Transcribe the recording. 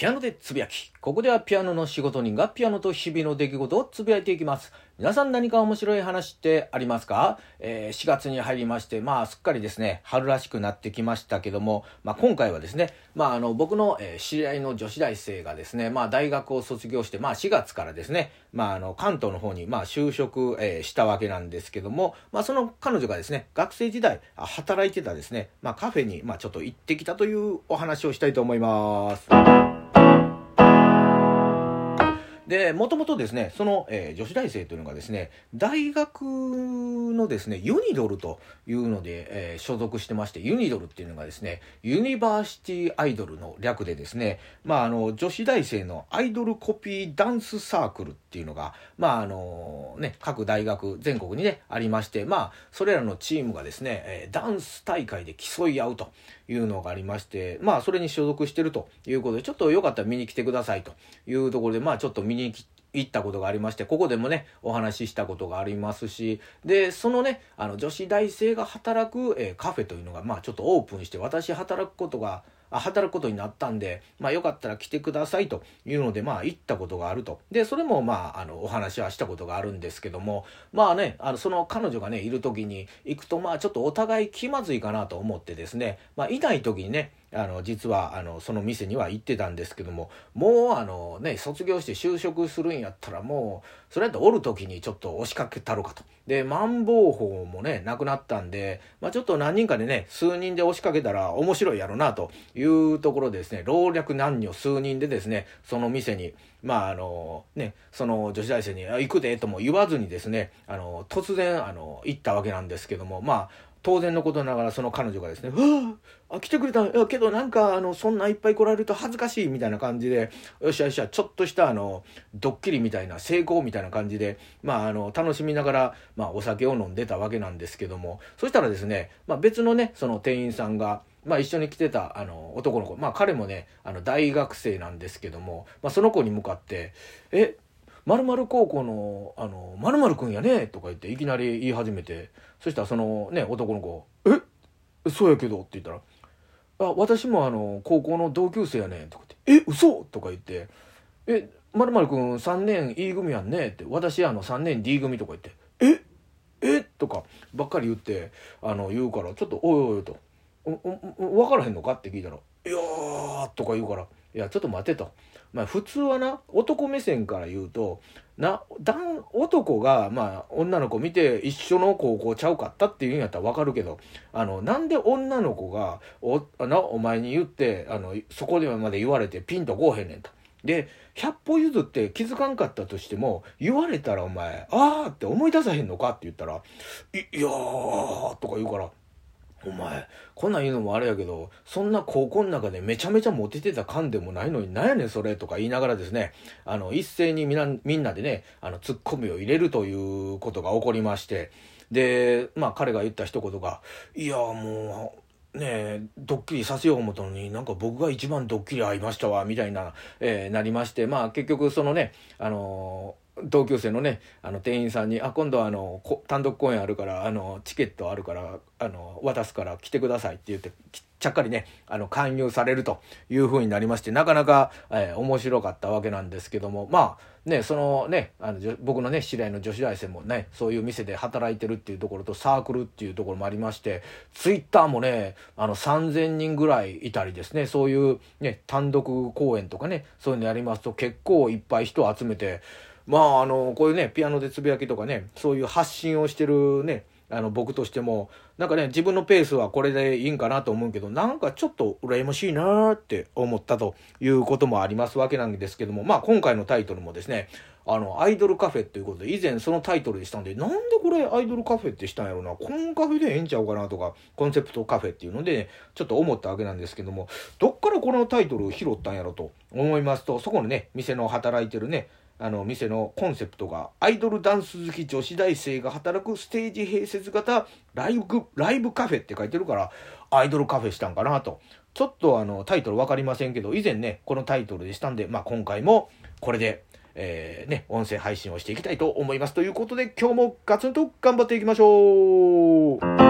ピアノでつぶやき。ここではピアノの仕事人がピアノと日々の出来事をつぶやいていきます。皆さん何か面白い話ってありますか、えー、4月に入りまして、まあすっかりですね、春らしくなってきましたけども、まあ今回はですね、まああの僕の、え、知り合いの女子大生がですね、まあ大学を卒業して、まあ4月からですね、まああの関東の方にまあ就職、え、したわけなんですけども、まあその彼女がですね、学生時代働いてたですね、まあカフェにまあちょっと行ってきたというお話をしたいと思います。で、もともとですね、その、えー、女子大生というのがですね、大学のですね、ユニドルというので、えー、所属してまして、ユニドルっていうのがですね、ユニバーシティアイドルの略でですね、まあ、あの、女子大生のアイドルコピーダンスサークルっていうのが、まあ、あの、ね、各大学、全国にね、ありまして、まあ、それらのチームがですね、えー、ダンス大会で競い合うというのがありまして、まあ、それに所属してるということで、ちょっとよかったら見に来てくださいというところで、まあ、ちょっと見にに行ったことがありまして、ここでもね、お話ししたことがありますし、で、そのね、あの、女子大生が働く、えー、カフェというのが、まあ、ちょっとオープンして、私働くことが、働くことになったんで、まあよかったら来てくださいというので、まあ行ったことがあると。で、それもまあ、あの、お話はしたことがあるんですけども、まあね、あの、その彼女がね、いる時に行くと、まあちょっとお互い気まずいかなと思ってですね、まあいない時にね、あの実はあのその店には行ってたんですけどももうあのね卒業して就職するんやったらもうそれやったらおる時にちょっと押しかけたろかとでマンボウ法もねなくなったんで、まあ、ちょっと何人かでね数人で押しかけたら面白いやろなというところでですね老若男女数人でですねその店にまああのねその女子大生に「行くで」とも言わずにですねあの突然あの行ったわけなんですけどもまあ当然のことながらその彼女がですね「わあ来てくれたけどなんかあのそんないっぱい来られると恥ずかしい」みたいな感じでよっしゃよっしゃちょっとしたあのドッキリみたいな成功みたいな感じでまああの楽しみながら、まあ、お酒を飲んでたわけなんですけどもそしたらですね、まあ、別のねその店員さんがまあ、一緒に来てたあの男の子、まあ、彼もねあの大学生なんですけども、まあ、その子に向かって「え〇〇高校の、あの、〇〇くんやね、とか言っていきなり言い始めて、そしたらそのね、男の子、えそうやけどって言ったら、あ、私もあの、高校の同級生やねとかって、え嘘？とか言って、え、〇〇くん3年 E 組やんねって、私あの3年 D 組とか言って、ええ？とかばっかり言って、あの、言うから、ちょっと、おいおいおいと、分からへんのか？って聞いたら、いやーとか言うから、いや、ちょっと待てと。まあ普通はな、男目線から言うと、な、男、が、まあ女の子見て一緒の高校ちゃうかったっていうんやったらわかるけど、あの、なんで女の子が、お、な、お前に言って、あの、そこでまで言われてピンとこうへんねんと。で、100歩譲って気づかんかったとしても、言われたらお前、あーって思い出さへんのか？って言ったら、い、いやーとか言うから、お前、こんなん言うのもあれやけど、そんな高校の中でめちゃめちゃモテてた感でもないのに、なんやねんそれとか言いながらですね、あの、一斉にみな、みんなでね、あの、ツッコミを入れるということが起こりまして、で、まあ彼が言った一言が、いや、もう、ねえ、ドッキリさせよう思ったのに、なんか僕が一番ドッキリ合いましたわ、みたいな、えー、なりまして、まあ結局そのね、あのー同級生のねあの店員さんに「あ今度はあの単独公演あるからあのチケットあるからあの渡すから来てください」って言ってちゃっかりねあの勧誘されるという風になりましてなかなか、えー、面白かったわけなんですけどもまあねそのねあの僕のね知り合いの女子大生もねそういう店で働いてるっていうところとサークルっていうところもありましてツイッターもねあの3,000人ぐらいいたりですねそういうね単独公演とかねそういうのやりますと結構いっぱい人を集めてまああのこういうねピアノでつぶやきとかねそういう発信をしてるねあの僕としてもなんかね自分のペースはこれでいいんかなと思うけどなんかちょっと羨ましいなって思ったということもありますわけなんですけどもまあ今回のタイトルもですねあのアイドルカフェっていうことで以前そのタイトルでしたんでなんでこれアイドルカフェってしたんやろうなコンカフェでええんちゃうかなとかコンセプトカフェっていうので、ね、ちょっと思ったわけなんですけどもどっからこのタイトルを拾ったんやろと思いますとそこのね店の働いてるねあの店のコンセプトがアイドルダンス好き女子大生が働くステージ併設型ライブライブカフェって書いてるからアイドルカフェしたんかなと。ちょっとあのタイトル分かりませんけど以前ねこのタイトルでしたんで、まあ、今回もこれで、えー、ね、音声配信をしていきたいと思います。ということで今日もガツンと頑張っていきましょう。